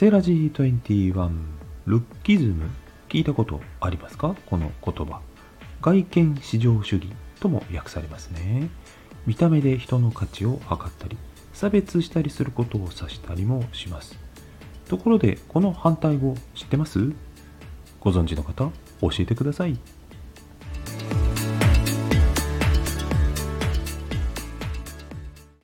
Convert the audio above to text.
セーラジー21ルッキズム聞いたことありますか？この言葉。外見至上主義とも訳されますね。見た目で人の価値を測ったり差別したりすることを指したりもします。ところでこの反対語知ってます？ご存知の方教えてください。